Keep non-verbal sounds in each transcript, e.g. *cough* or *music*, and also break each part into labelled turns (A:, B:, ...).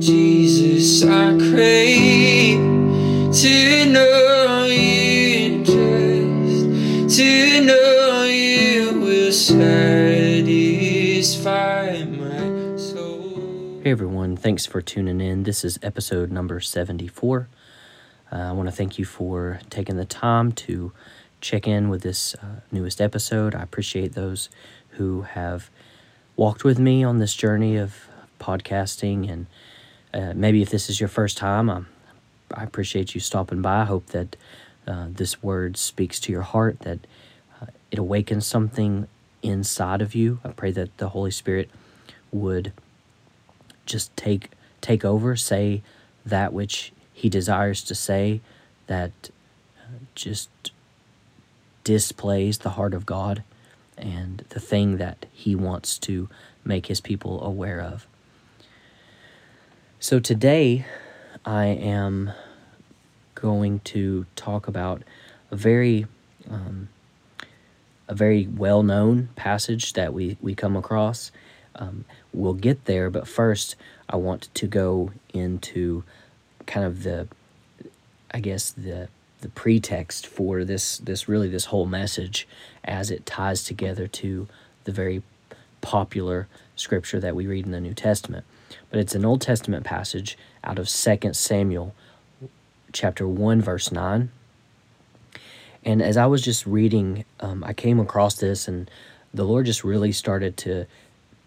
A: Jesus, I crave to know you.
B: Hey everyone, thanks for tuning in. This is episode number 74. Uh, I want to thank you for taking the time to check in with this uh, newest episode. I appreciate those who have walked with me on this journey of podcasting. And uh, maybe if this is your first time, um, I appreciate you stopping by. I hope that uh, this word speaks to your heart, that uh, it awakens something inside of you. I pray that the Holy Spirit would just take take over, say that which He desires to say, that uh, just displays the heart of God and the thing that He wants to make His people aware of. So today, I am going to talk about a very um, a very well known passage that we, we come across. Um, we'll get there, but first, I want to go into kind of the, I guess, the the pretext for this this really this whole message as it ties together to the very popular scripture that we read in the New Testament. But it's an Old Testament passage out of 2 Samuel chapter 1 verse 9. And as I was just reading, um, I came across this and the Lord just really started to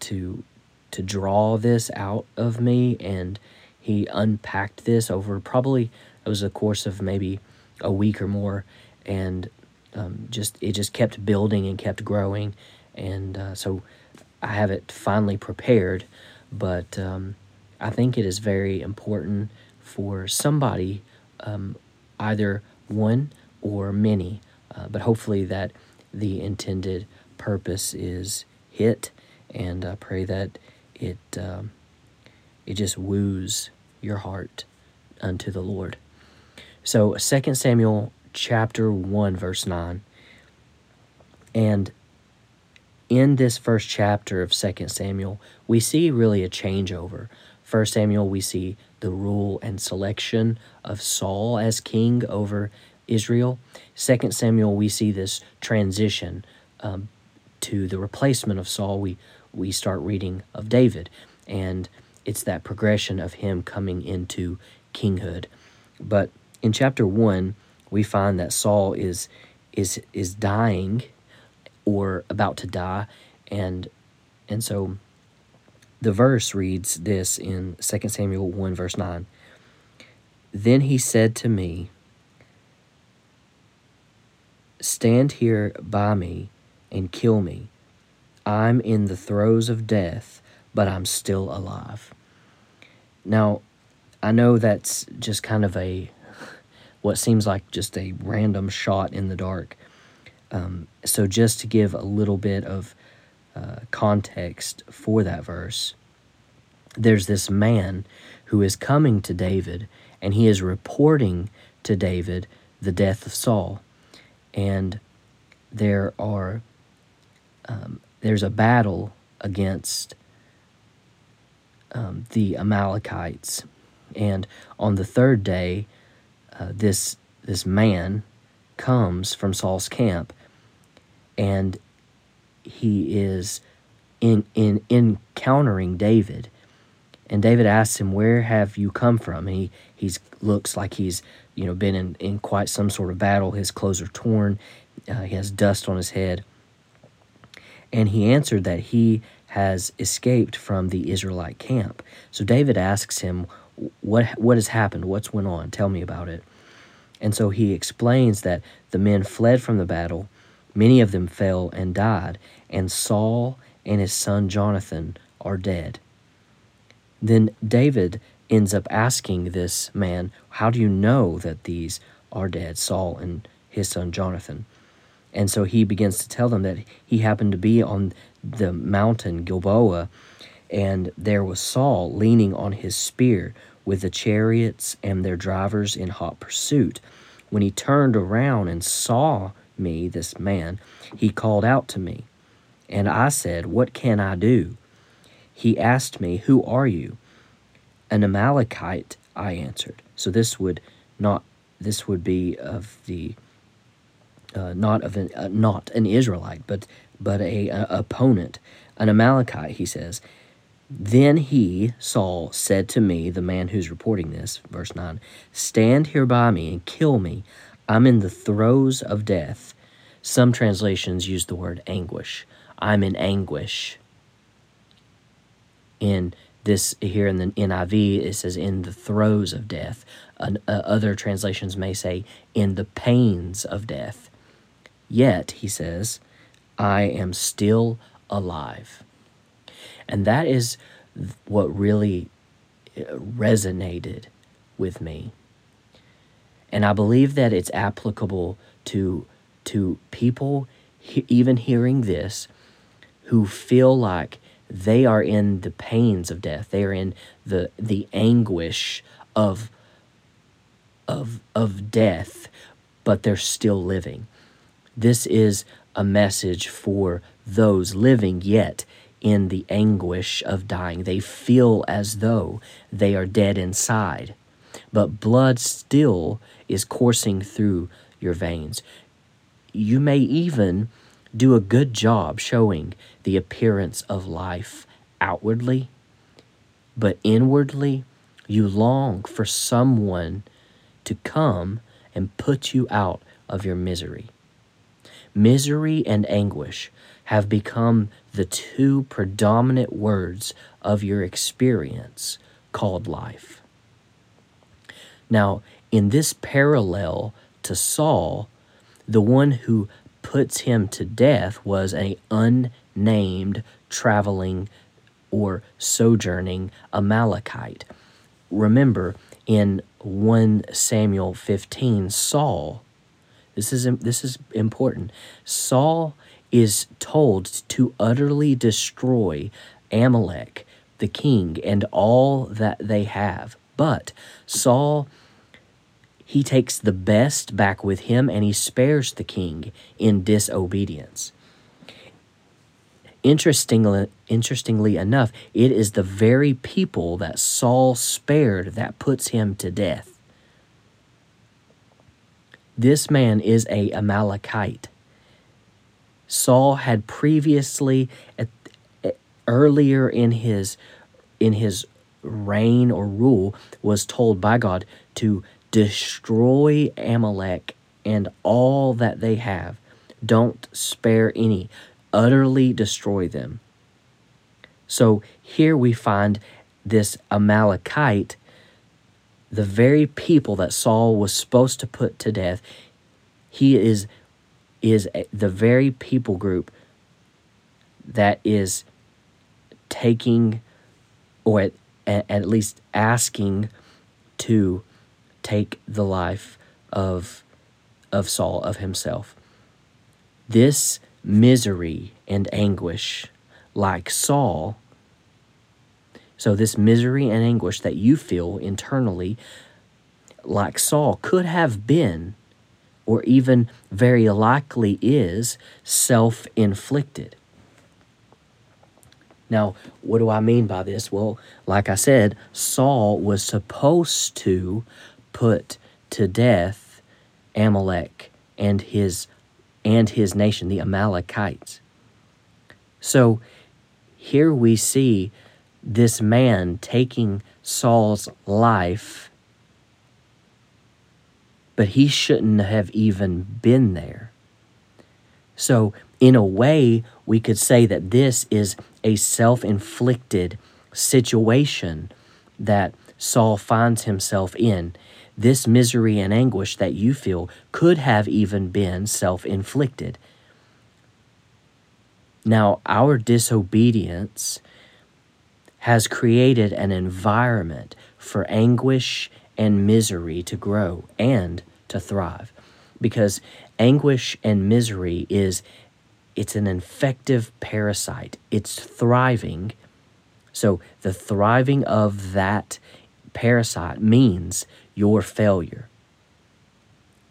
B: to to draw this out of me and he unpacked this over probably it was a course of maybe a week or more, and um, just it just kept building and kept growing, and uh, so I have it finally prepared. But um, I think it is very important for somebody, um, either one or many, uh, but hopefully that the intended purpose is hit, and I pray that it um, it just woos your heart unto the Lord. So Second Samuel chapter 1 verse 9. And in this first chapter of 2 Samuel, we see really a changeover. First Samuel, we see the rule and selection of Saul as king over Israel. Second Samuel, we see this transition um, to the replacement of Saul. We we start reading of David, and it's that progression of him coming into kinghood. But in chapter 1, we find that Saul is is is dying or about to die. And and so the verse reads this in 2 Samuel 1 verse 9 Then he said to me Stand here by me and kill me. I'm in the throes of death but I'm still alive. Now I know that's just kind of a what seems like just a random shot in the dark. Um, so, just to give a little bit of uh, context for that verse, there's this man who is coming to David and he is reporting to David the death of Saul. And there are um, there's a battle against um, the Amalekites, and on the third day, uh, this this man comes from Saul's camp, and he is in in encountering David, and David asks him, "Where have you come from?" And he he's looks like he's you know been in in quite some sort of battle. His clothes are torn, uh, he has dust on his head, and he answered that he has escaped from the Israelite camp. So David asks him, what what has happened? What's went on? Tell me about it. And so he explains that the men fled from the battle, many of them fell and died, and Saul and his son Jonathan are dead. Then David ends up asking this man, How do you know that these are dead, Saul and his son Jonathan? And so he begins to tell them that he happened to be on the mountain Gilboa, and there was Saul leaning on his spear with the chariots and their drivers in hot pursuit. When he turned around and saw me, this man, he called out to me. And I said, What can I do? He asked me, Who are you? An Amalekite, I answered. So this would not this would be of the uh, not of an uh, not an Israelite, but but a, a opponent, an Amalekite. He says. Then he, Saul, said to me, the man who's reporting this, verse 9, Stand here by me and kill me. I'm in the throes of death. Some translations use the word anguish. I'm in anguish. In this, here in the NIV, it says in the throes of death. Uh, other translations may say in the pains of death. Yet, he says, I am still alive. And that is what really uh, resonated with me. And I believe that it's applicable to to people he, even hearing this who feel like they are in the pains of death. They are in the the anguish of of of death, but they're still living. This is a message for those living yet in the anguish of dying. They feel as though they are dead inside, but blood still is coursing through your veins. You may even do a good job showing the appearance of life outwardly, but inwardly, you long for someone to come and put you out of your misery. Misery and anguish have become the two predominant words of your experience called life. Now, in this parallel to Saul, the one who puts him to death was an unnamed traveling or sojourning Amalekite. Remember, in 1 Samuel 15, Saul, this is, this is important, Saul is told to utterly destroy Amalek, the king, and all that they have. But Saul he takes the best back with him and he spares the king in disobedience. Interestingly, interestingly enough, it is the very people that Saul spared that puts him to death. This man is a Amalekite. Saul had previously, at, earlier in his in his reign or rule, was told by God to Destroy Amalek and all that they have. Don't spare any. Utterly destroy them. So here we find this Amalekite, the very people that Saul was supposed to put to death. He is is the very people group that is taking or at, at least asking to take the life of, of Saul, of himself. This misery and anguish, like Saul, so this misery and anguish that you feel internally, like Saul, could have been, or even very likely is, self inflicted. Now, what do I mean by this? Well, like I said, Saul was supposed to put to death Amalek and his and his nation, the Amalekites. So here we see this man taking Saul's life, but he shouldn't have even been there. So, in a way, we could say that this is a self inflicted situation that Saul finds himself in. This misery and anguish that you feel could have even been self inflicted. Now, our disobedience has created an environment for anguish and misery to grow and to thrive. Because anguish and misery is it's an infective parasite. It's thriving. So the thriving of that parasite means your failure.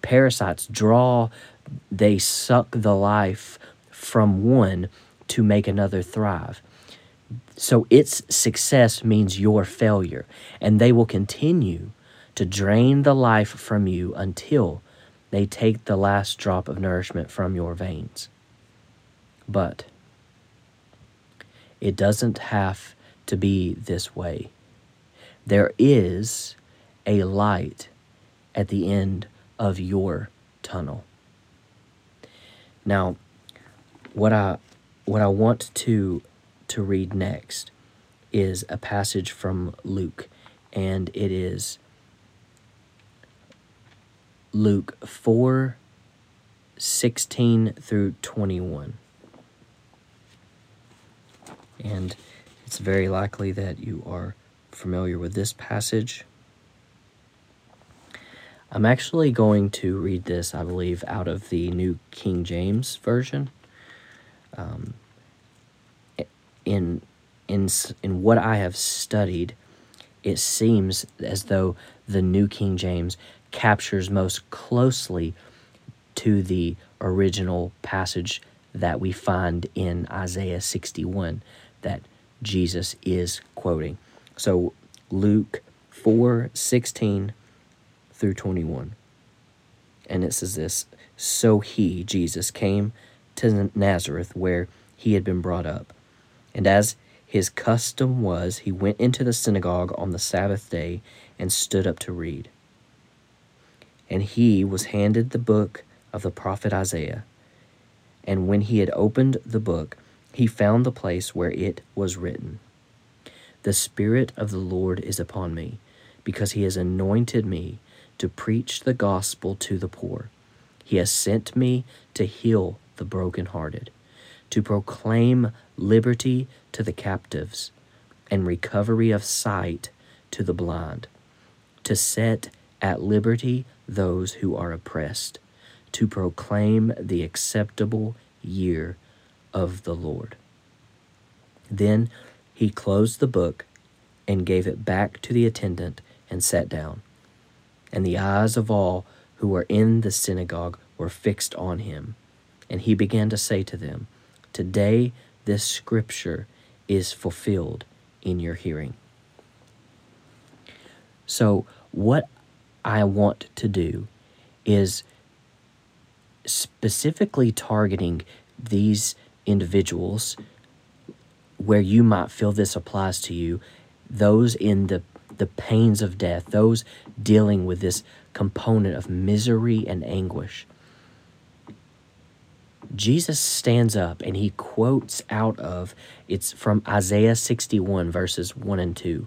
B: Parasites draw, they suck the life from one to make another thrive. So its success means your failure, and they will continue to drain the life from you until they take the last drop of nourishment from your veins. But it doesn't have to be this way. There is a light at the end of your tunnel. Now, what I what I want to to read next is a passage from Luke, and it is Luke 4 16 through 21. And it's very likely that you are familiar with this passage. I'm actually going to read this, I believe, out of the New King James Version. Um, in in in what I have studied, it seems as though the New King James captures most closely to the original passage that we find in Isaiah 61 that Jesus is quoting. So Luke 4 16 through 21. And it says this So he, Jesus, came to Nazareth where he had been brought up. And as his custom was, he went into the synagogue on the Sabbath day and stood up to read and he was handed the book of the prophet Isaiah. And when he had opened the book, he found the place where it was written The Spirit of the Lord is upon me, because he has anointed me to preach the gospel to the poor. He has sent me to heal the brokenhearted, to proclaim liberty to the captives, and recovery of sight to the blind, to set at liberty those who are oppressed, to proclaim the acceptable year of the Lord. Then he closed the book and gave it back to the attendant and sat down. And the eyes of all who were in the synagogue were fixed on him. And he began to say to them, Today this scripture is fulfilled in your hearing. So, what I want to do is specifically targeting these individuals where you might feel this applies to you, those in the the pains of death, those dealing with this component of misery and anguish. Jesus stands up and he quotes out of it's from Isaiah 61 verses 1 and 2.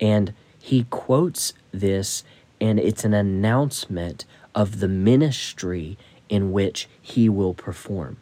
B: And he quotes this and it's an announcement of the ministry in which he will perform.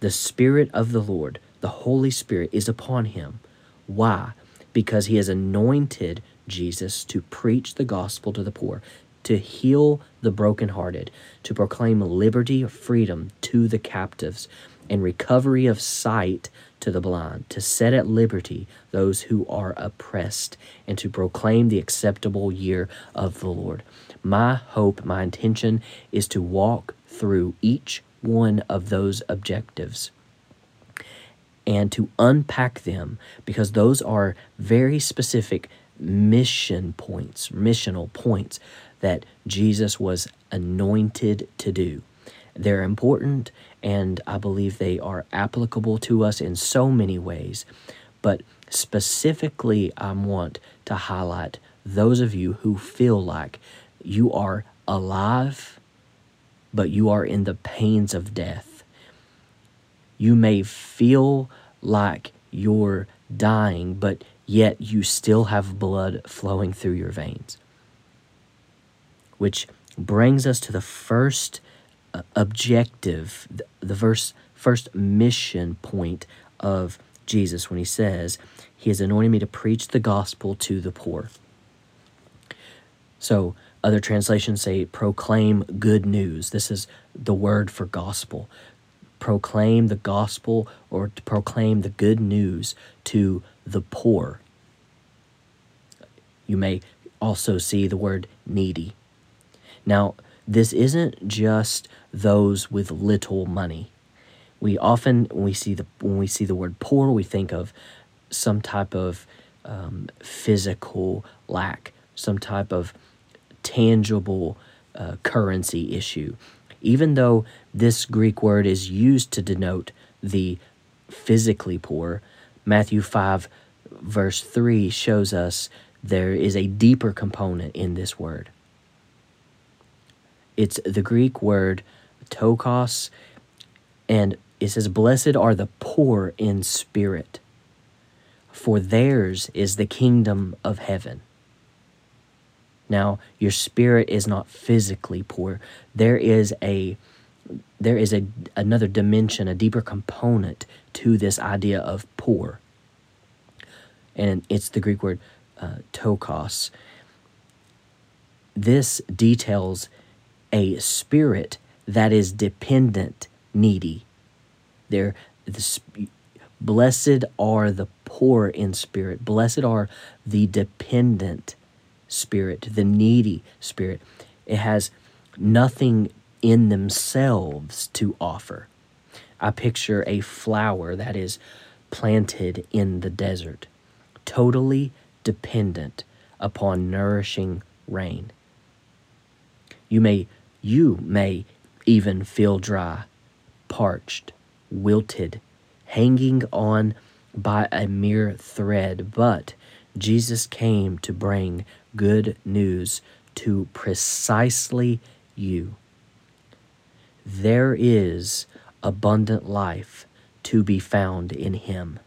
B: The Spirit of the Lord, the Holy Spirit, is upon him. Why? Because he has anointed Jesus to preach the gospel to the poor, to heal the brokenhearted, to proclaim liberty, freedom to the captives, and recovery of sight to the blind, to set at liberty those who are oppressed, and to proclaim the acceptable year of the Lord. My hope, my intention is to walk through each one of those objectives and to unpack them because those are very specific mission points, missional points that Jesus was anointed to do. They're important, and I believe they are applicable to us in so many ways. But specifically, I want to highlight those of you who feel like you are alive, but you are in the pains of death. You may feel like you're dying, but yet you still have blood flowing through your veins. Which brings us to the first uh, objective, the verse, first mission point of Jesus when he says, He has anointed me to preach the gospel to the poor. So, other translations say proclaim good news. This is the word for gospel. Proclaim the gospel or to proclaim the good news to the poor. You may also see the word needy. Now, this isn't just those with little money. we often when we see the when we see the word poor, we think of some type of um, physical lack, some type of tangible uh, currency issue. Even though this Greek word is used to denote the physically poor, Matthew 5, verse 3 shows us there is a deeper component in this word. It's the Greek word ptochos, and it says, Blessed are the poor in spirit, for theirs is the kingdom of heaven. Now, your spirit is not physically poor. There is a there is a another dimension, a deeper component to this idea of poor. And it's the Greek word uh, ptochos. This details a spirit that is dependent, needy. There, the, blessed are the poor in spirit. Blessed are the dependent spirit, the needy spirit. It has nothing in themselves to offer. I picture a flower that is planted in the desert, totally dependent upon nourishing rain. You may you may even feel dry, parched, wilted, hanging on by a mere thread, but Jesus came to bring good news to precisely you. There is abundant life to be found in Him.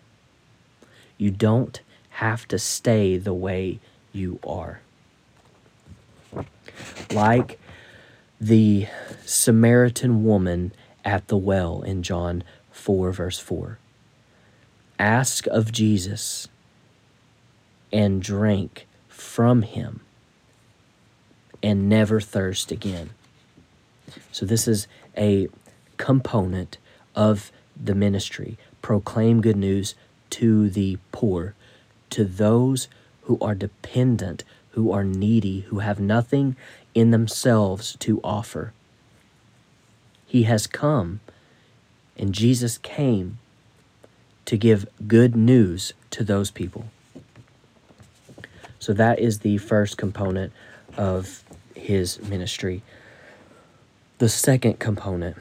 B: You don't have to stay the way you are. Like the Samaritan woman at the well in John 4, verse 4. Ask of Jesus and drink from him and never thirst again. So, this is a component of the ministry. Proclaim good news to the poor, to those who are dependent, who are needy, who have nothing in themselves to offer. He has come, and Jesus came to give good news to those people. So that is the first component of his ministry. The second component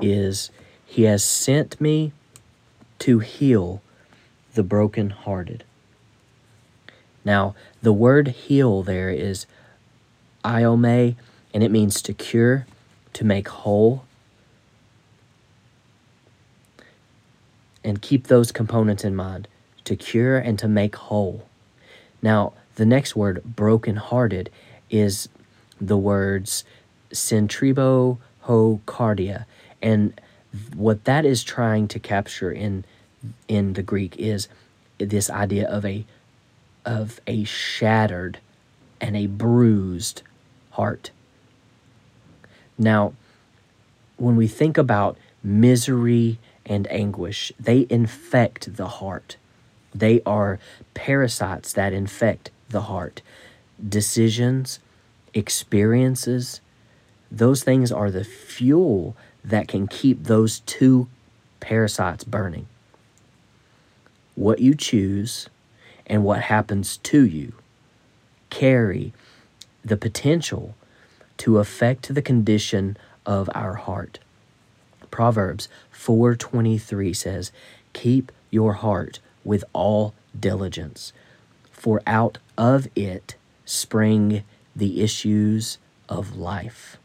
B: is he has sent me to heal the brokenhearted. Now, the word heal there is iome, and it means to cure, to make whole. And keep those components in mind to cure and to make whole. Now, the next word, broken-hearted, is the words centribo ho cardia. And what that is trying to capture in in the Greek is this idea of a of a shattered and a bruised heart. Now, when we think about misery and anguish, they infect the heart. They are parasites that infect the heart. Decisions, experiences, those things are the fuel that can keep those two parasites burning. What you choose and what happens to you carry the potential to affect the condition of our heart. Proverbs 4:23 says, "Keep your heart with all diligence, for out of it spring the issues of life."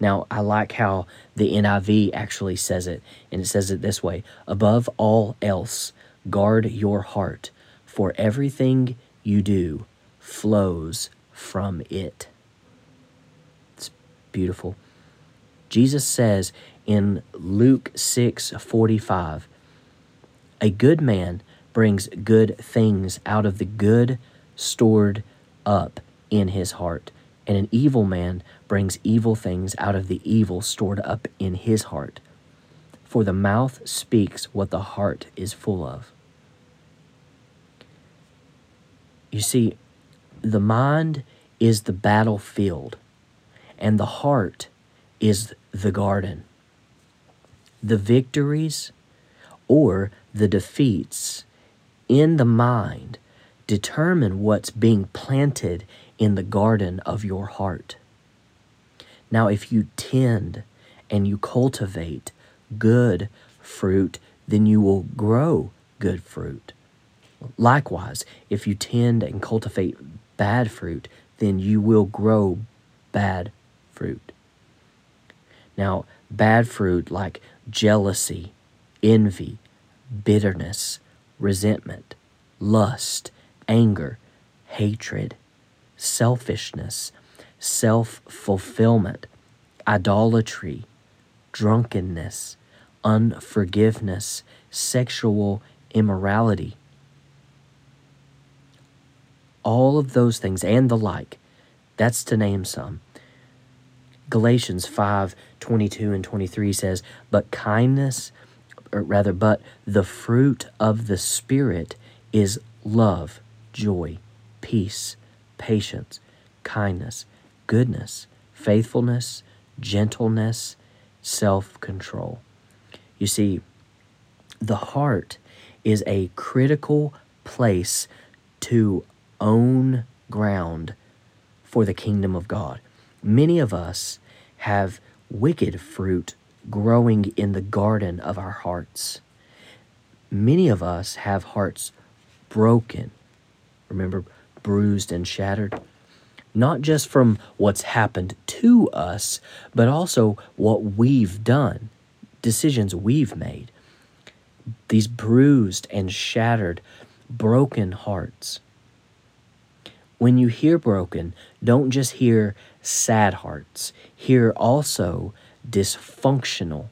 B: Now, I like how the NIV actually says it, and it says it this way Above all else, guard your heart, for everything you do flows from it. It's beautiful. Jesus says in Luke 6 45, a good man brings good things out of the good stored up in his heart, and an evil man brings evil things out of the evil stored up in his heart. For the mouth speaks what the heart is full of. You see, the mind is the battlefield, and the heart is the garden. The victories or the defeats in the mind determine what's being planted in the garden of your heart. Now, if you tend and you cultivate good fruit, then you will grow good fruit. Likewise, if you tend and cultivate bad fruit, then you will grow bad fruit. Now, bad fruit like jealousy, envy, bitterness, resentment, lust, anger, hatred, selfishness, self fulfillment, idolatry, drunkenness, unforgiveness, sexual immorality. All of those things and the like. That's to name some. Galatians 5 22 and 23 says, But kindness, or rather, but the fruit of the Spirit is love, joy, peace, patience, kindness, goodness, faithfulness, gentleness, self control. You see, the heart is a critical place to own ground for the kingdom of God. Many of us have wicked fruit growing in the garden of our hearts. Many of us have hearts broken. Remember, bruised and shattered? Not just from what's happened to us, but also what we've done, decisions we've made. These bruised and shattered, broken hearts. When you hear broken, don't just hear sad hearts, hear also dysfunctional,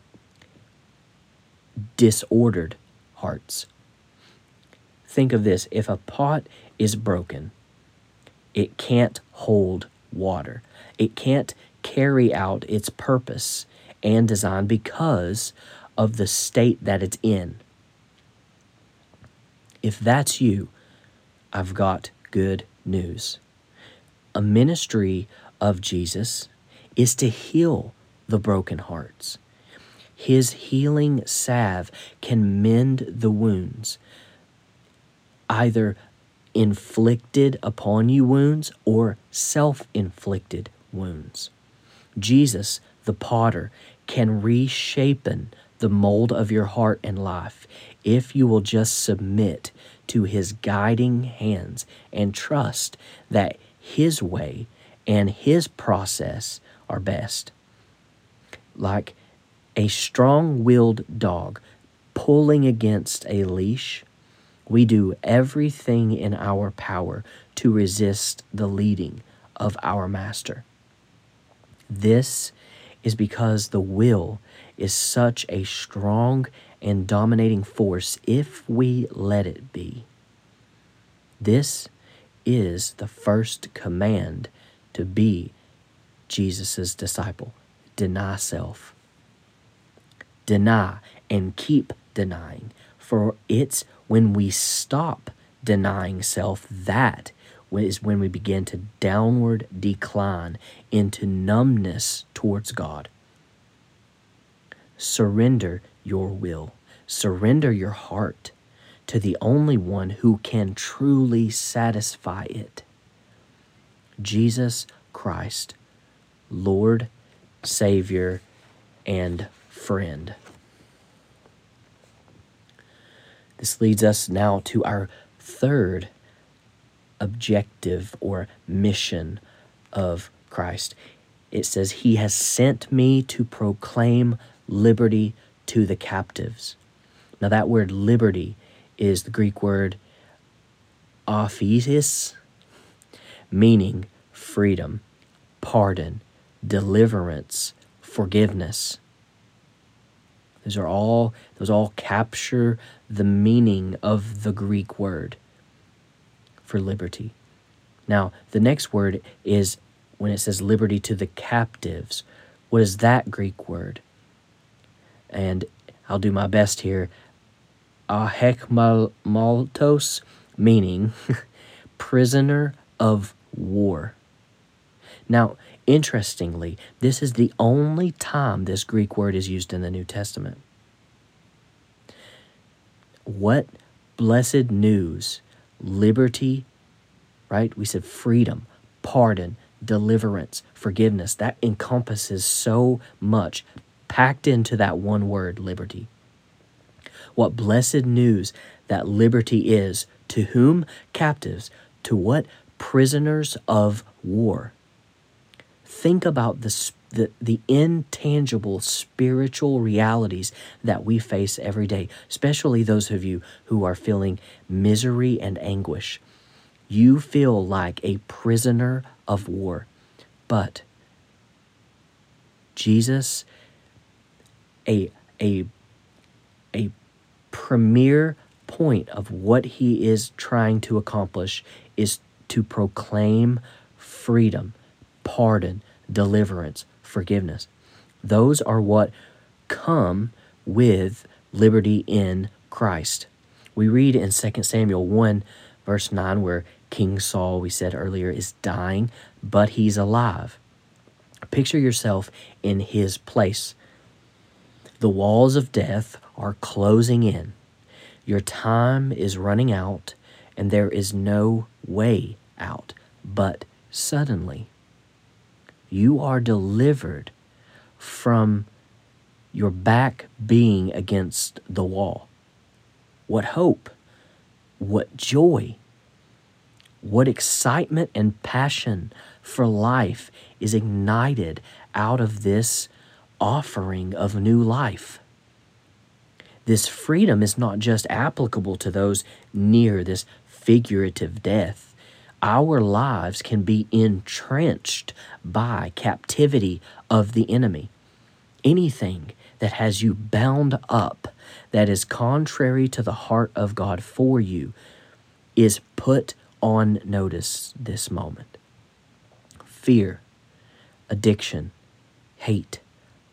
B: disordered hearts. Think of this if a pot is broken, it can't hold water, it can't carry out its purpose and design because of the state that it's in. If that's you, I've got good news. A ministry of Jesus is to heal the broken hearts. His healing salve can mend the wounds, either inflicted upon you wounds or self inflicted wounds. Jesus, the potter, can reshapen the mold of your heart and life if you will just submit to his guiding hands and trust that his way and his process are best. Like a strong willed dog pulling against a leash, we do everything in our power to resist the leading of our master. This is because the will is such a strong and dominating force if we let it be. This is the first command to be Jesus' disciple. Deny self. Deny and keep denying. For it's when we stop denying self that is when we begin to downward decline into numbness towards God. Surrender your will, surrender your heart to the only one who can truly satisfy it Jesus Christ, Lord, Savior, and friend. This leads us now to our third objective or mission of Christ. It says, He has sent me to proclaim liberty to the captives. Now, that word liberty is the Greek word aphesis, meaning freedom, pardon, deliverance, forgiveness. Those are all those all capture the meaning of the Greek word for liberty. Now, the next word is when it says liberty to the captives. What is that Greek word? And I'll do my best here. Ahekmaltos, meaning *laughs* prisoner of war. Now, Interestingly, this is the only time this Greek word is used in the New Testament. What blessed news, liberty, right? We said freedom, pardon, deliverance, forgiveness. That encompasses so much packed into that one word, liberty. What blessed news that liberty is to whom? Captives. To what? Prisoners of war. Think about the, the, the intangible spiritual realities that we face every day, especially those of you who are feeling misery and anguish. You feel like a prisoner of war. But Jesus, a, a, a premier point of what he is trying to accomplish is to proclaim freedom, pardon, deliverance, forgiveness. Those are what come with liberty in Christ. We read in 2 Samuel 1, verse 9, where King Saul, we said earlier, is dying, but he's alive. Picture yourself in his place. The walls of death are closing in. Your time is running out, and there is no way out. But suddenly, you are delivered from your back being against the wall. What hope! What joy! What excitement and passion for life is ignited out of this offering of new life. This freedom is not just applicable to those near this figurative death. Our lives can be entrenched by captivity of the enemy. Anything that has you bound up that is contrary to the heart of God for you is put on notice this moment. Fear, addiction, hate,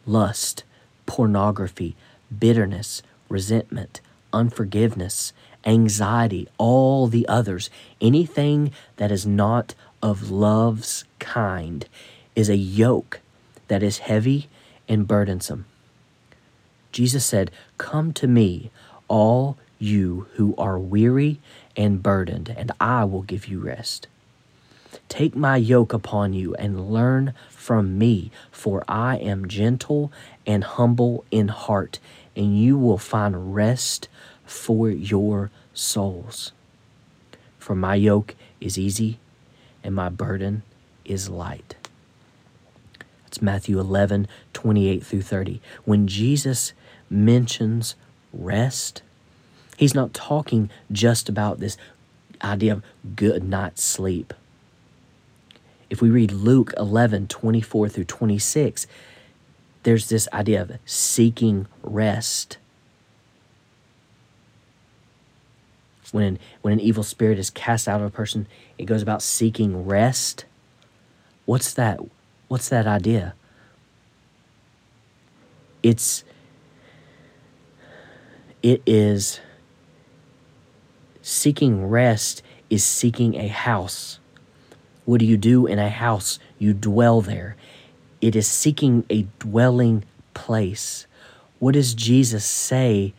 B: lust, pornography, bitterness, resentment, unforgiveness, anxiety, all the others, anything that is not of love's kind, is a yoke that is heavy and burdensome. Jesus said, Come to me, all you who are weary and burdened, and I will give you rest. Take my yoke upon you and learn from me, for I am gentle and humble in heart, and you will find rest for your souls. For my yoke is easy and my burden is light. That's Matthew 11, 28 through 30. When Jesus mentions rest, He's not talking just about this idea of good night's sleep. If we read Luke 11, 24 through 26, there's this idea of seeking rest. When an, when an evil spirit is cast out of a person, it goes about seeking rest. What's that? What's that idea? It's it is Seeking rest is seeking a house. What do you do in a house? You dwell there. It is seeking a dwelling place. What does Jesus say?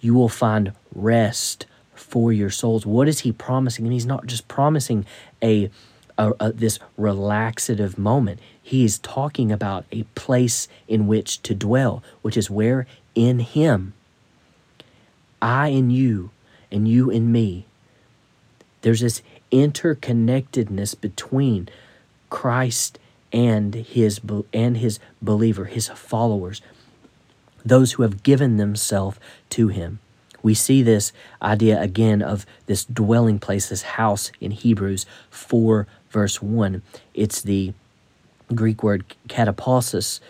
B: You will find rest for your souls. What is he promising? And he's not just promising a, a, a, this relaxative moment. He is talking about a place in which to dwell, which is where in him. I and you and you and me. There's this interconnectedness between Christ and his and his believer, his followers, those who have given themselves to him. We see this idea again of this dwelling place, this house in Hebrews 4, verse 1. It's the Greek word katapausis.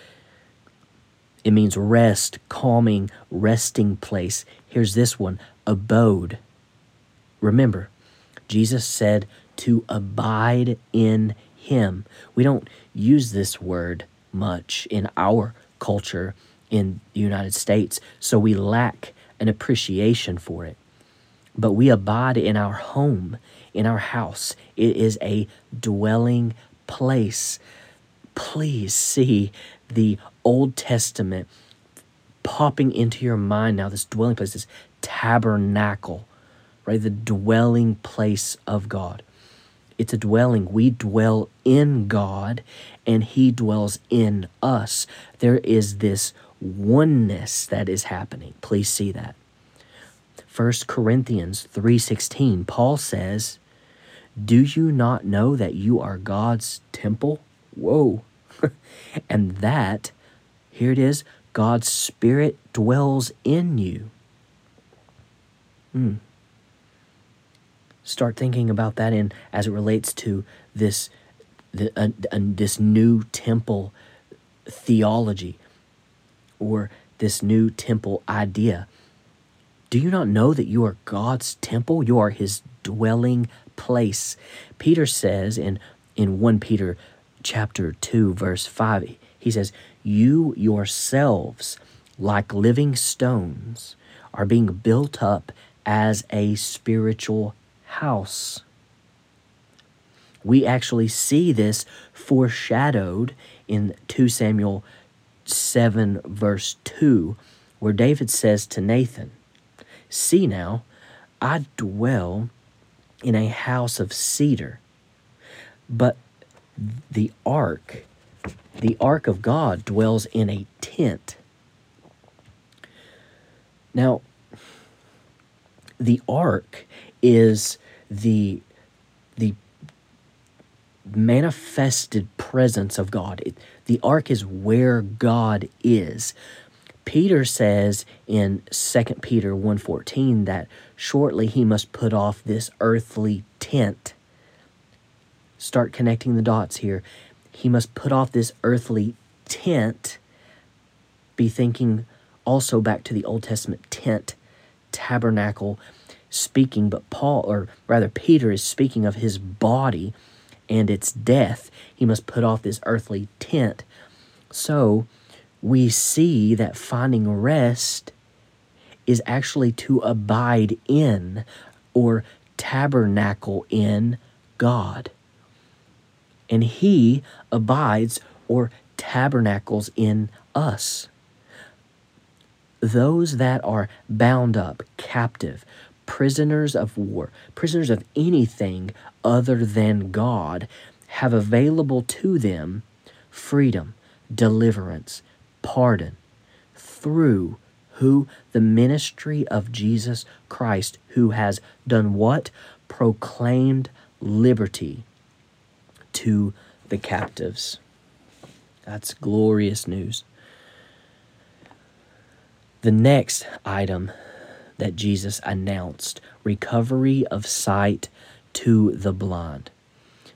B: It means rest, calming, resting place. Here's this one abode. Remember, Jesus said to abide in Him. We don't use this word much in our culture in the United States, so we lack an appreciation for it. But we abide in our home, in our house. It is a dwelling place. please see the Old Testament popping into your mind now, this dwelling place, this tabernacle, right? The dwelling place of God. It's a dwelling. We dwell in God and He dwells in us. There is this oneness that is happening. Please see that. 1 Corinthians 3:16 Paul says, "Do you not know that you are God's temple?" Whoa. *laughs* and that here it is, God's spirit dwells in you. Hmm. Start thinking about that in as it relates to this the, uh, uh, this new temple theology or this new temple idea. Do you not know that you are God's temple? You are his dwelling place. Peter says in, in 1 Peter chapter 2, verse 5, he says, You yourselves, like living stones, are being built up as a spiritual house. We actually see this foreshadowed in 2 Samuel 7, verse 2, where David says to Nathan, See now, I dwell in a house of cedar, but the ark, the ark of God, dwells in a tent. Now, the ark is the the manifested presence of God. It, the ark is where God is. Peter says in 2 Peter 1:14 that shortly he must put off this earthly tent. Start connecting the dots here. He must put off this earthly tent. Be thinking also back to the Old Testament tent, tabernacle, speaking, but Paul, or rather Peter, is speaking of his body and its death. He must put off this earthly tent. So we see that finding rest is actually to abide in or tabernacle in God. And He abides or tabernacles in us. Those that are bound up, captive, prisoners of war, prisoners of anything other than God, have available to them freedom, deliverance, pardon through who the ministry of Jesus Christ, who has done what? Proclaimed liberty to the captives. That's glorious news. The next item that Jesus announced recovery of sight to the blind.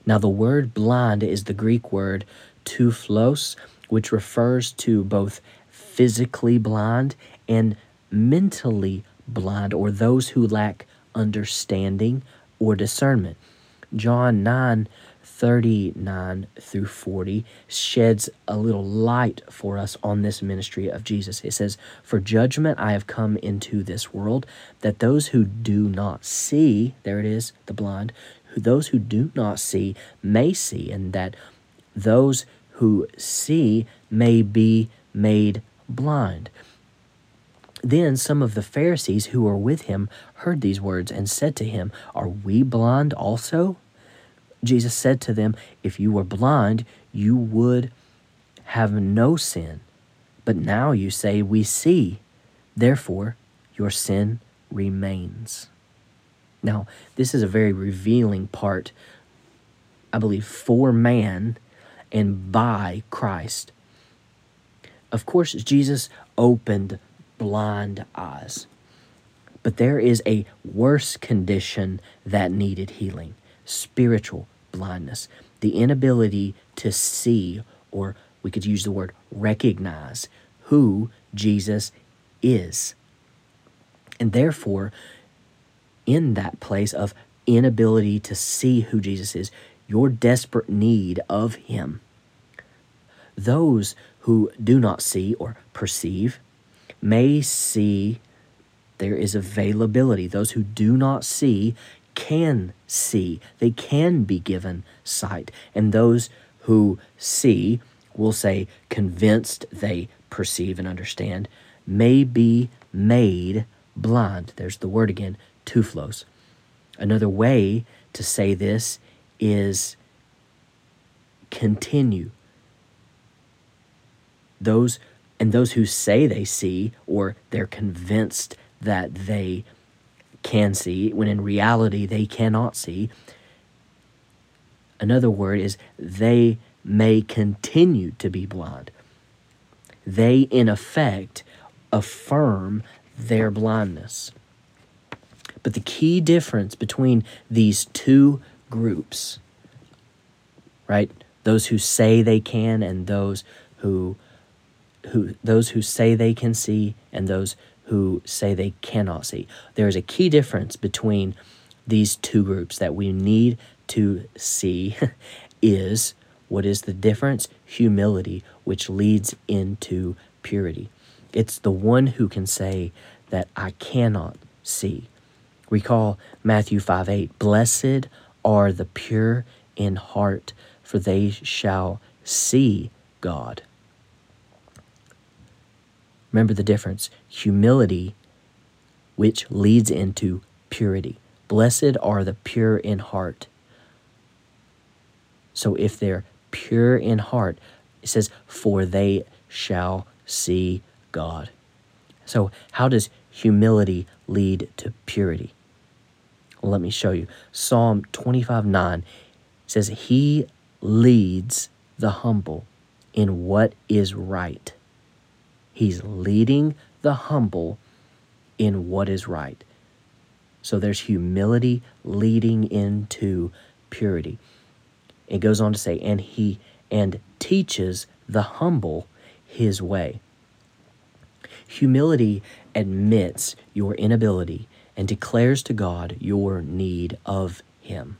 B: Now, the word blind is the Greek word tuphlos, which refers to both physically blind and mentally blind, or those who lack understanding or discernment. John 9 39 through 40 sheds a little light for us on this ministry of Jesus. It says, For judgment I have come into this world, that those who do not see, there it is, the blind, who those who do not see may see, and that those who see may be made blind. Then some of the Pharisees who were with him heard these words and said to him, Are we blind also? Jesus said to them, If you were blind, you would have no sin. But now you say, We see. Therefore, your sin remains. Now, this is a very revealing part, I believe, for man and by Christ. Of course, Jesus opened blind eyes, but there is a worse condition that needed healing spiritual blindness, the inability to see, or we could use the word recognize, who Jesus is. And therefore, in that place of inability to see who Jesus is, your desperate need of Him, those who do not see or perceive may see there is availability. Those who do not see can see, they can be given sight. And those who see, we'll say convinced they perceive and understand, may be made blind. There's the word again, tuphlos. Another way to say this is continue. Those and those who say they see or they're convinced that they can see when in reality they cannot see. Another word is they may continue to be blind. They, in effect, affirm their blindness. But the key difference between these two groups, right? Those who say they can and those who who those who say they can see and those who say they cannot see. There is a key difference between these two groups that we need to see *laughs* is what is the difference? Humility, which leads into purity. It's the one who can say that I cannot see. Recall Matthew 5 8. Blessed are the pure in heart, for they shall see God. Remember the difference humility, which leads into purity. Blessed are the pure in heart. So if they're pure in heart, it says, for they shall see God. So, how does humility lead to purity? Well, let me show you. Psalm 25 9 says, He leads the humble in what is right. He's leading the humble in what is right. So there's humility leading into purity. It goes on to say, and he and teaches the humble his way. Humility admits your inability and declares to God your need of him.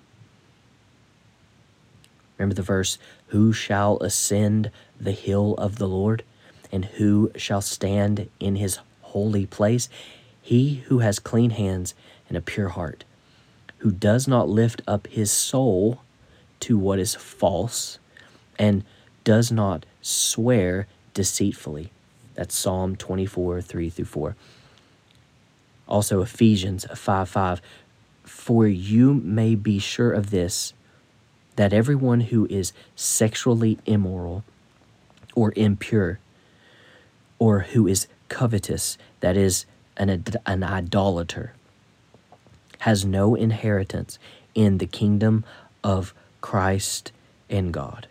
B: Remember the verse, Who shall ascend the hill of the Lord? And who shall stand in his holy place? He who has clean hands and a pure heart, who does not lift up his soul to what is false, and does not swear deceitfully. That's Psalm 24, 3 through 4. Also, Ephesians 5 5. For you may be sure of this, that everyone who is sexually immoral or impure or who is covetous, that is, an, an idolater, has no inheritance in the kingdom of Christ and God.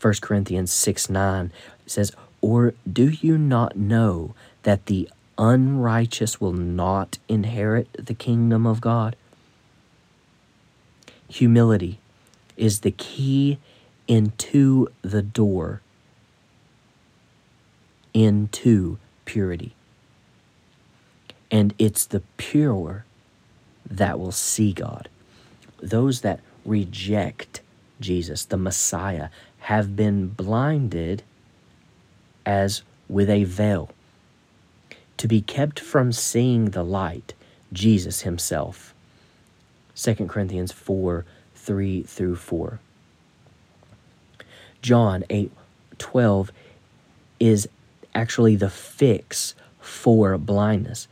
B: 1 Corinthians 6 9 says, Or do you not know that the unrighteous will not inherit the kingdom of God? Humility is the key into the door into purity. And it's the pure that will see God. Those that reject Jesus, the Messiah, have been blinded as with a veil to be kept from seeing the light, Jesus Himself. 2 Corinthians 4 3 through 4. John 8 12 is actually the fix for blindness.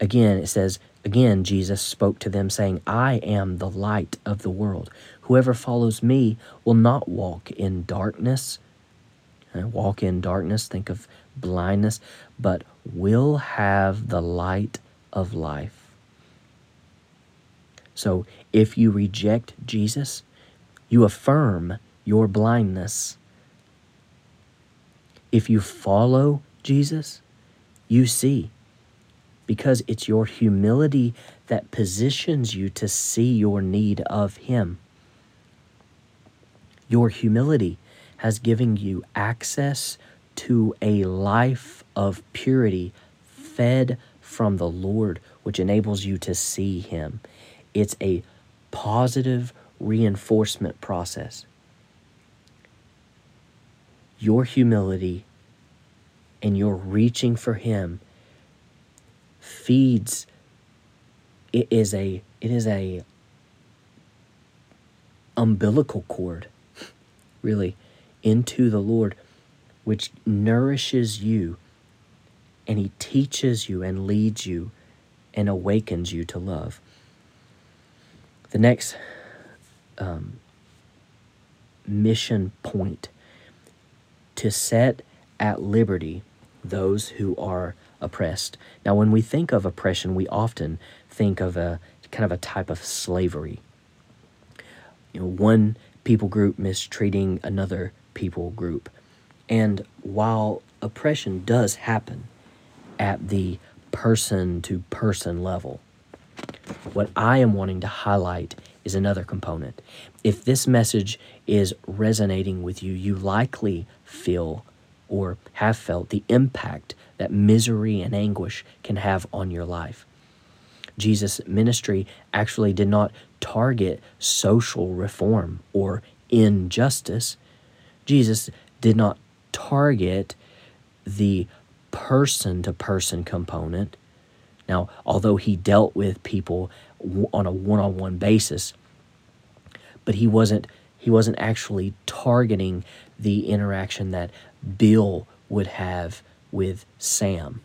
B: Again, it says, Again, Jesus spoke to them, saying, I am the light of the world. Whoever follows me will not walk in darkness. Uh, walk in darkness, think of blindness, but will have the light of life. So if you reject Jesus, you affirm your blindness if you follow Jesus, you see. Because it's your humility that positions you to see your need of Him. Your humility has given you access to a life of purity fed from the Lord, which enables you to see Him. It's a positive reinforcement process your humility and your reaching for him feeds it is a it is a umbilical cord really, into the Lord, which nourishes you and He teaches you and leads you and awakens you to love. The next um, mission point to set at liberty those who are oppressed. Now, when we think of oppression, we often think of a kind of a type of slavery. You know, one people group mistreating another people group. And while oppression does happen at the person to person level, what I am wanting to highlight is another component. If this message is resonating with you, you likely feel or have felt the impact that misery and anguish can have on your life. Jesus' ministry actually did not target social reform or injustice. Jesus did not target the person to person component. Now, although he dealt with people on a one on one basis, but he wasn't he wasn't actually targeting the interaction that Bill would have with Sam.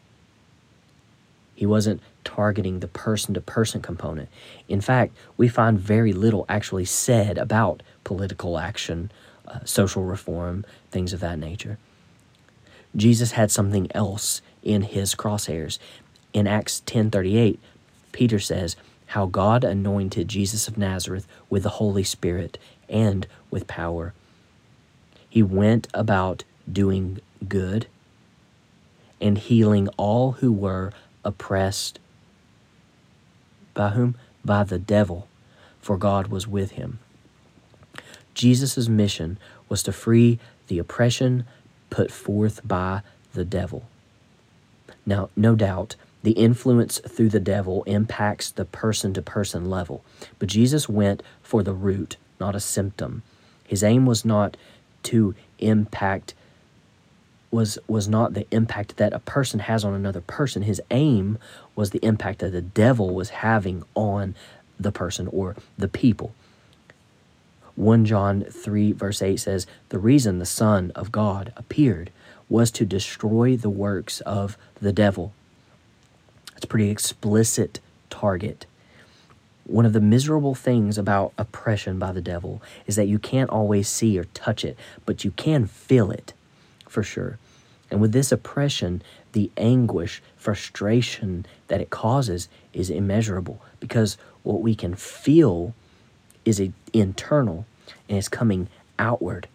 B: He wasn't targeting the person to person component. In fact, we find very little actually said about political action, uh, social reform, things of that nature. Jesus had something else in his crosshairs. In Acts 10:38, Peter says, "How God anointed Jesus of Nazareth with the Holy Spirit and with power. He went about doing good and healing all who were oppressed by whom? By the devil, for God was with him. Jesus' mission was to free the oppression put forth by the devil. Now, no doubt, the influence through the devil impacts the person to person level, but Jesus went for the root, not a symptom. His aim was not to impact was was not the impact that a person has on another person. His aim was the impact that the devil was having on the person or the people. 1 John 3, verse 8 says, The reason the Son of God appeared was to destroy the works of the devil. It's pretty explicit target. One of the miserable things about oppression by the devil is that you can't always see or touch it, but you can feel it for sure. And with this oppression, the anguish, frustration that it causes is immeasurable because what we can feel is a, internal and it's coming outward,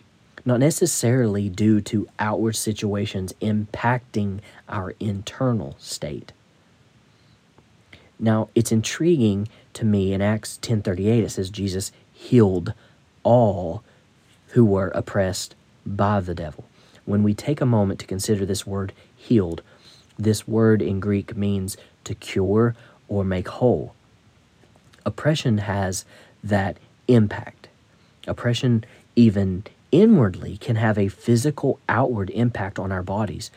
B: not necessarily due to outward situations impacting our internal state. Now, it's intriguing to me in Acts 10:38 it says Jesus healed all who were oppressed by the devil. When we take a moment to consider this word healed, this word in Greek means to cure or make whole. Oppression has that impact. Oppression, even inwardly, can have a physical outward impact on our bodies.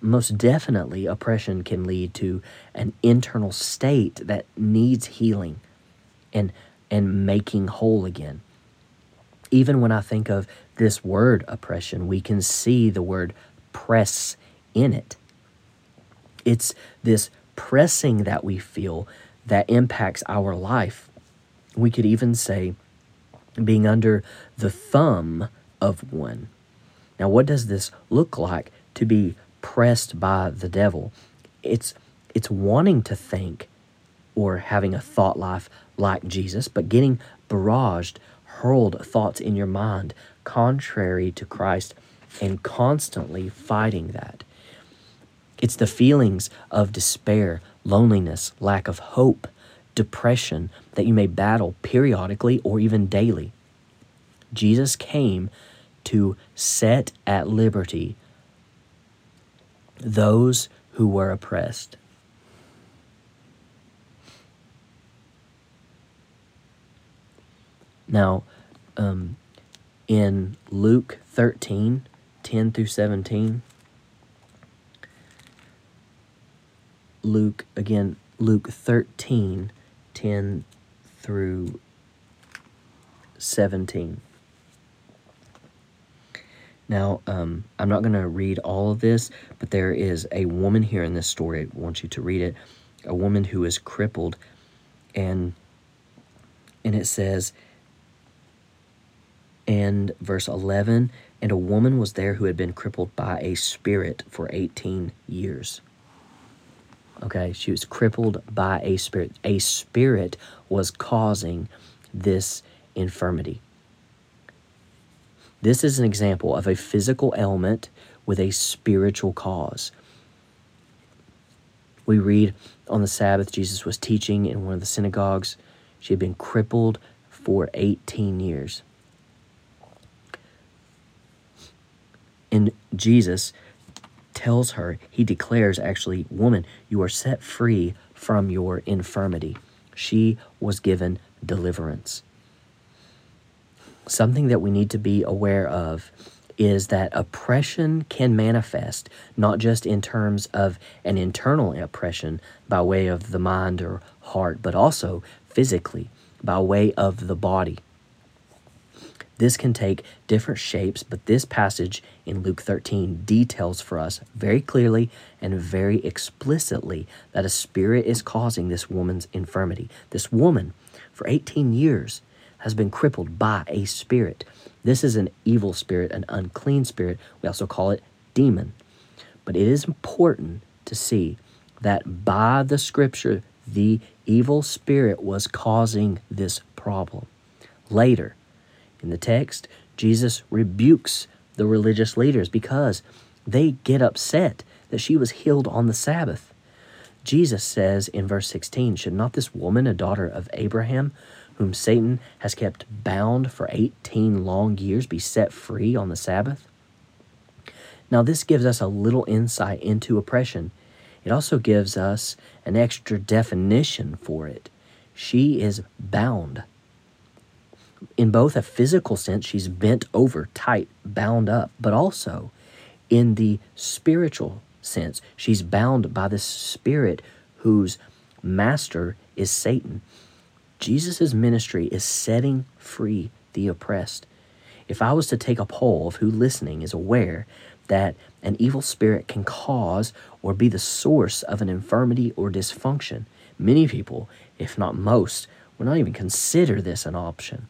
B: Most definitely, oppression can lead to an internal state that needs healing and, and making whole again. Even when I think of this word oppression, we can see the word press in it. It's this pressing that we feel that impacts our life. We could even say being under the thumb of one. Now, what does this look like to be pressed by the devil? It's it's wanting to think or having a thought life like Jesus, but getting barraged, hurled thoughts in your mind contrary to Christ and constantly fighting that. It's the feelings of despair, loneliness, lack of hope, depression that you may battle periodically or even daily. Jesus came to set at liberty those who were oppressed. Now, um, in Luke 13 10 through 17, Luke, again, Luke 13 10 through 17. Now, um, I'm not going to read all of this, but there is a woman here in this story. I want you to read it. A woman who is crippled, and and it says, and verse 11, and a woman was there who had been crippled by a spirit for 18 years. Okay, she was crippled by a spirit. A spirit was causing this infirmity. This is an example of a physical ailment with a spiritual cause. We read on the Sabbath, Jesus was teaching in one of the synagogues. She had been crippled for 18 years. And Jesus tells her, he declares actually, Woman, you are set free from your infirmity. She was given deliverance. Something that we need to be aware of is that oppression can manifest not just in terms of an internal oppression by way of the mind or heart, but also physically by way of the body. This can take different shapes, but this passage in Luke 13 details for us very clearly and very explicitly that a spirit is causing this woman's infirmity. This woman, for 18 years, has been crippled by a spirit. This is an evil spirit, an unclean spirit. We also call it demon. But it is important to see that by the scripture, the evil spirit was causing this problem. Later, in the text, Jesus rebukes the religious leaders because they get upset that she was healed on the Sabbath. Jesus says in verse 16, Should not this woman, a daughter of Abraham, whom Satan has kept bound for 18 long years, be set free on the Sabbath? Now, this gives us a little insight into oppression. It also gives us an extra definition for it. She is bound in both a physical sense, she's bent over, tight, bound up, but also in the spiritual sense, she's bound by the spirit whose master is Satan. Jesus' ministry is setting free the oppressed. If I was to take a poll of who listening is aware that an evil spirit can cause or be the source of an infirmity or dysfunction, many people, if not most, would not even consider this an option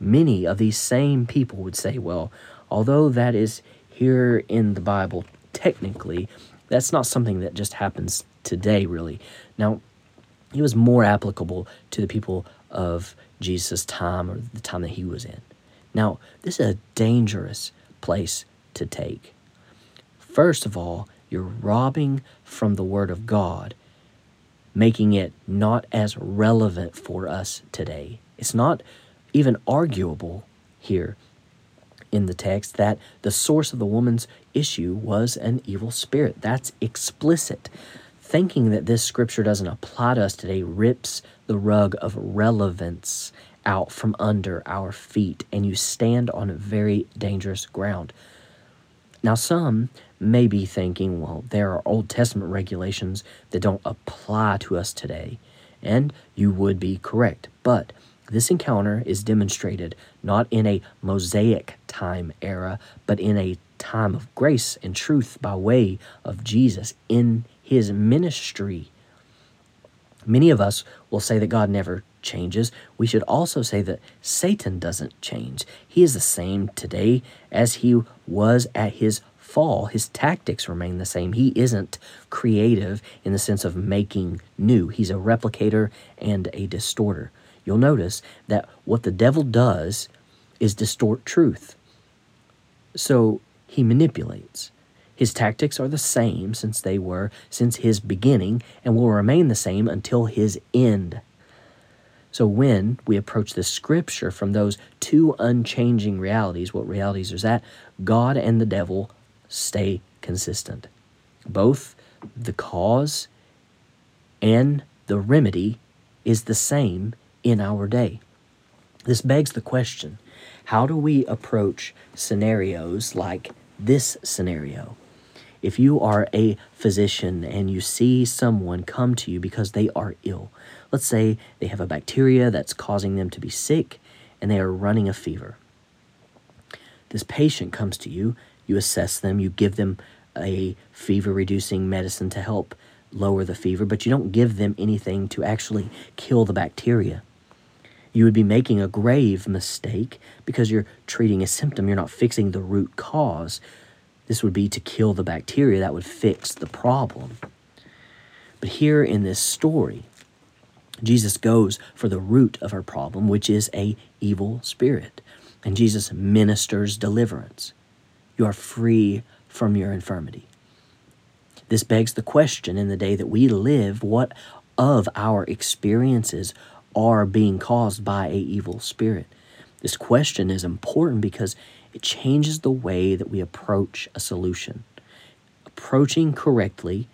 B: many of these same people would say, well, although that is here in the Bible, technically, that's not something that just happens today, really. Now, it was more applicable to the people of Jesus' time or the time that he was in. Now, this is a dangerous place to take. First of all, you're robbing from the Word of God, making it not as relevant for us today. It's not even arguable here in the text that the source of the woman's issue was an evil spirit. That's explicit. Thinking that this scripture doesn't apply to us today rips the rug of relevance out from under our feet, and you stand on very dangerous ground. Now, some may be thinking, well, there are Old Testament regulations that don't apply to us today, and you would be correct. But this encounter is demonstrated not in a Mosaic time era, but in a time of grace and truth by way of Jesus in his ministry. Many of us will say that God never changes. We should also say that Satan doesn't change. He is the same today as he was at his fall. His tactics remain the same. He isn't creative in the sense of making new, he's a replicator and a distorter you'll notice that what the devil does is distort truth. So he manipulates. His tactics are the same since they were since his beginning and will remain the same until his end. So when we approach the scripture from those two unchanging realities, what realities is that? God and the devil stay consistent. Both the cause and the remedy is the same in our day. This begs the question how do we approach scenarios like this scenario? If you are a physician and you see someone come to you because they are ill, let's say they have a bacteria that's causing them to be sick and they are running a fever. this patient comes to you, you assess them, you give them a fever reducing medicine to help lower the fever, but you don't give them anything to actually kill the bacteria. You would be making a grave mistake because you're treating a symptom, you're not fixing the root cause. This would be to kill the bacteria, that would fix the problem. But here in this story, Jesus goes for the root of our problem, which is a evil spirit. And Jesus ministers deliverance. You are free from your infirmity. This begs the question in the day that we live what of our experiences are being caused by a evil spirit? This question is important because it changes the way that we approach a solution. Approaching correctly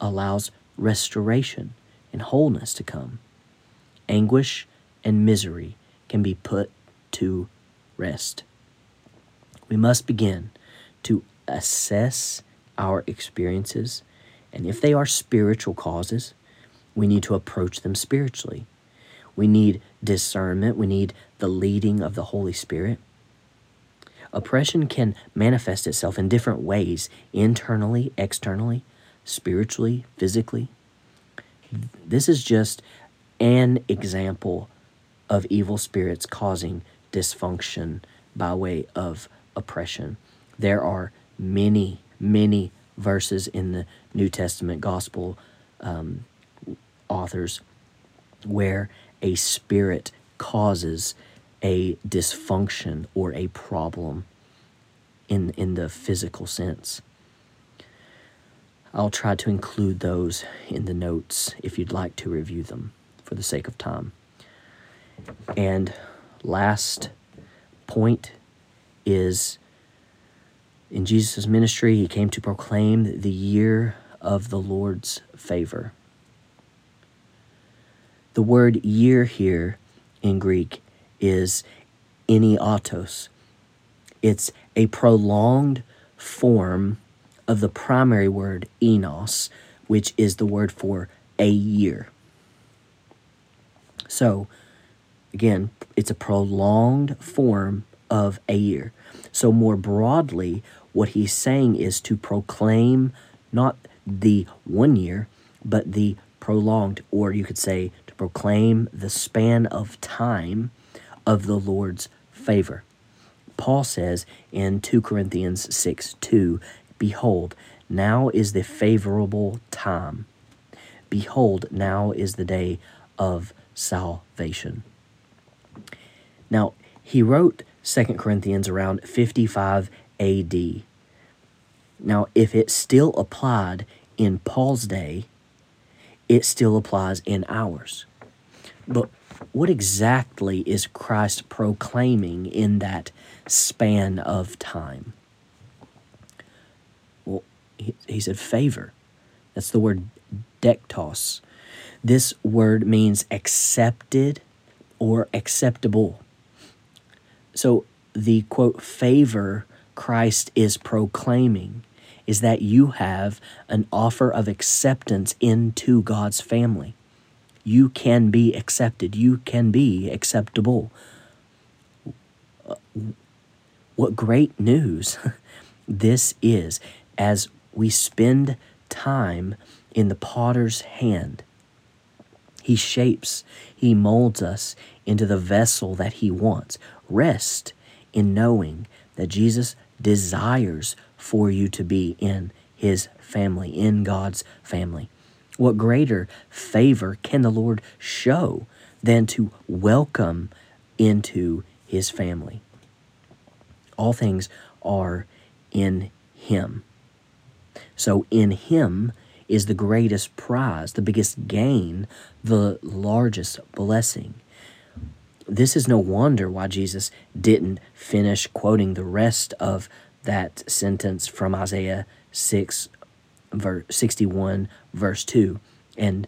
B: allows restoration and wholeness to come. Anguish and misery can be put to rest. We must begin to assess our experiences, and if they are spiritual causes, we need to approach them spiritually. We need discernment, we need the leading of the Holy Spirit. Oppression can manifest itself in different ways internally, externally, spiritually, physically. This is just an example of evil spirits causing dysfunction by way of oppression. There are many, many verses in the New Testament gospel um, authors where a spirit causes a dysfunction or a problem in, in the physical sense. I'll try to include those in the notes if you'd like to review them for the sake of time. And last point is in Jesus' ministry, he came to proclaim the year of the Lord's favor. The word year here in Greek is eniautos. It's a prolonged form of the primary word enos, which is the word for a year. So, again, it's a prolonged form of a year. So, more broadly, what he's saying is to proclaim not the one year, but the prolonged, or you could say proclaim the span of time of the Lord's favor. Paul says in 2 Corinthians 6 2, Behold, now is the favorable time. Behold, now is the day of salvation. Now, he wrote 2 Corinthians around 55 AD. Now, if it still applied in Paul's day, it still applies in ours. But what exactly is Christ proclaiming in that span of time? Well, he, he said favor. That's the word dektos. This word means accepted or acceptable. So the quote favor Christ is proclaiming is that you have an offer of acceptance into God's family. You can be accepted, you can be acceptable. What great news *laughs* this is as we spend time in the potter's hand. He shapes, He molds us into the vessel that He wants. Rest in knowing that Jesus desires for you to be in His family, in God's family. What greater favor can the Lord show than to welcome into His family? All things are in Him. So in Him is the greatest prize, the biggest gain, the largest blessing. This is no wonder why Jesus didn't finish quoting the rest of that sentence from Isaiah 6, verse 61, verse 2. And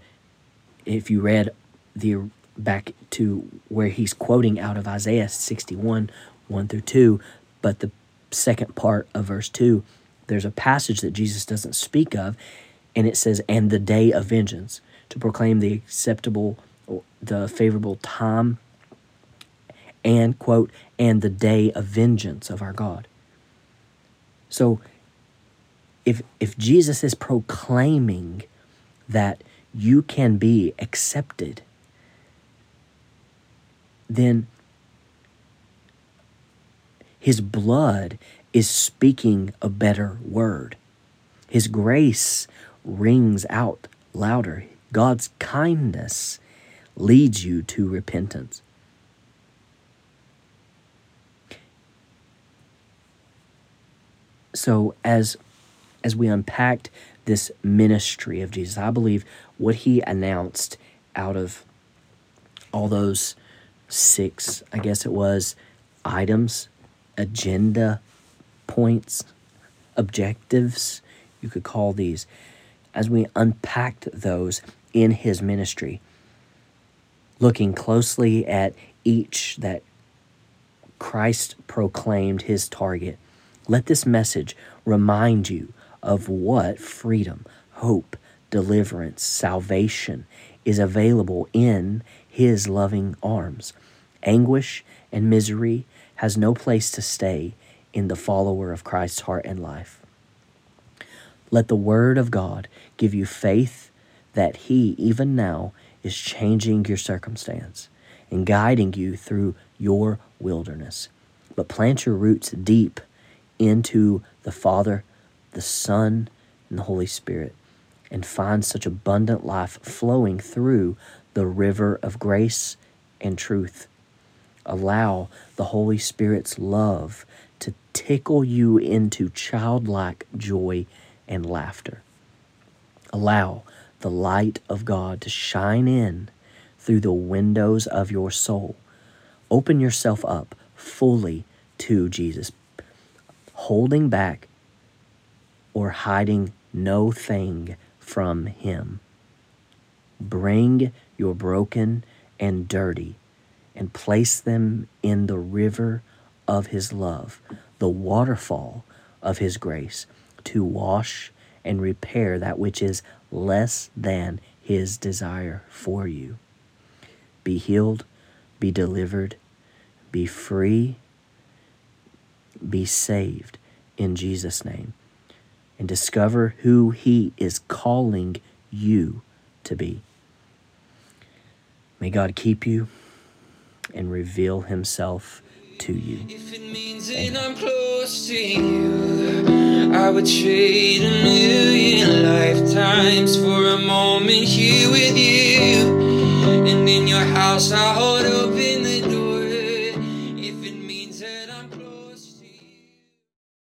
B: if you read the back to where he's quoting out of Isaiah 61, 1 through 2, but the second part of verse 2 there's a passage that Jesus doesn't speak of, and it says, and the day of vengeance, to proclaim the acceptable, the favorable time, and, quote, and the day of vengeance of our God. So if, if Jesus is proclaiming that you can be accepted, then his blood is speaking a better word. His grace rings out louder. God's kindness leads you to repentance. So as as we unpacked this ministry of Jesus, I believe what he announced out of all those six, I guess it was, items, agenda points, objectives, you could call these, as we unpacked those in his ministry, looking closely at each that Christ proclaimed his target, let this message remind you of what freedom, hope, deliverance, salvation is available in his loving arms. Anguish and misery has no place to stay in the follower of Christ's heart and life. Let the Word of God give you faith that He, even now, is changing your circumstance and guiding you through your wilderness. But plant your roots deep into the Father, the Son, and the Holy Spirit, and find such abundant life flowing through the river of grace and truth. Allow the Holy Spirit's love to tickle you into childlike joy and laughter. Allow the light of God to shine in through the windows of your soul. Open yourself up fully to Jesus, holding back or hiding no thing from Him. Bring your broken and dirty and place them in the river of His love, the waterfall of His grace, to wash and repair that which is less than His desire for you. Be healed, be delivered, be free, be saved in Jesus' name, and discover who He is calling you to be. May God keep you and reveal Himself to you.
A: If it means that I'm close to you, I would trade a million lifetimes for a moment here with you. And in your house, I hold open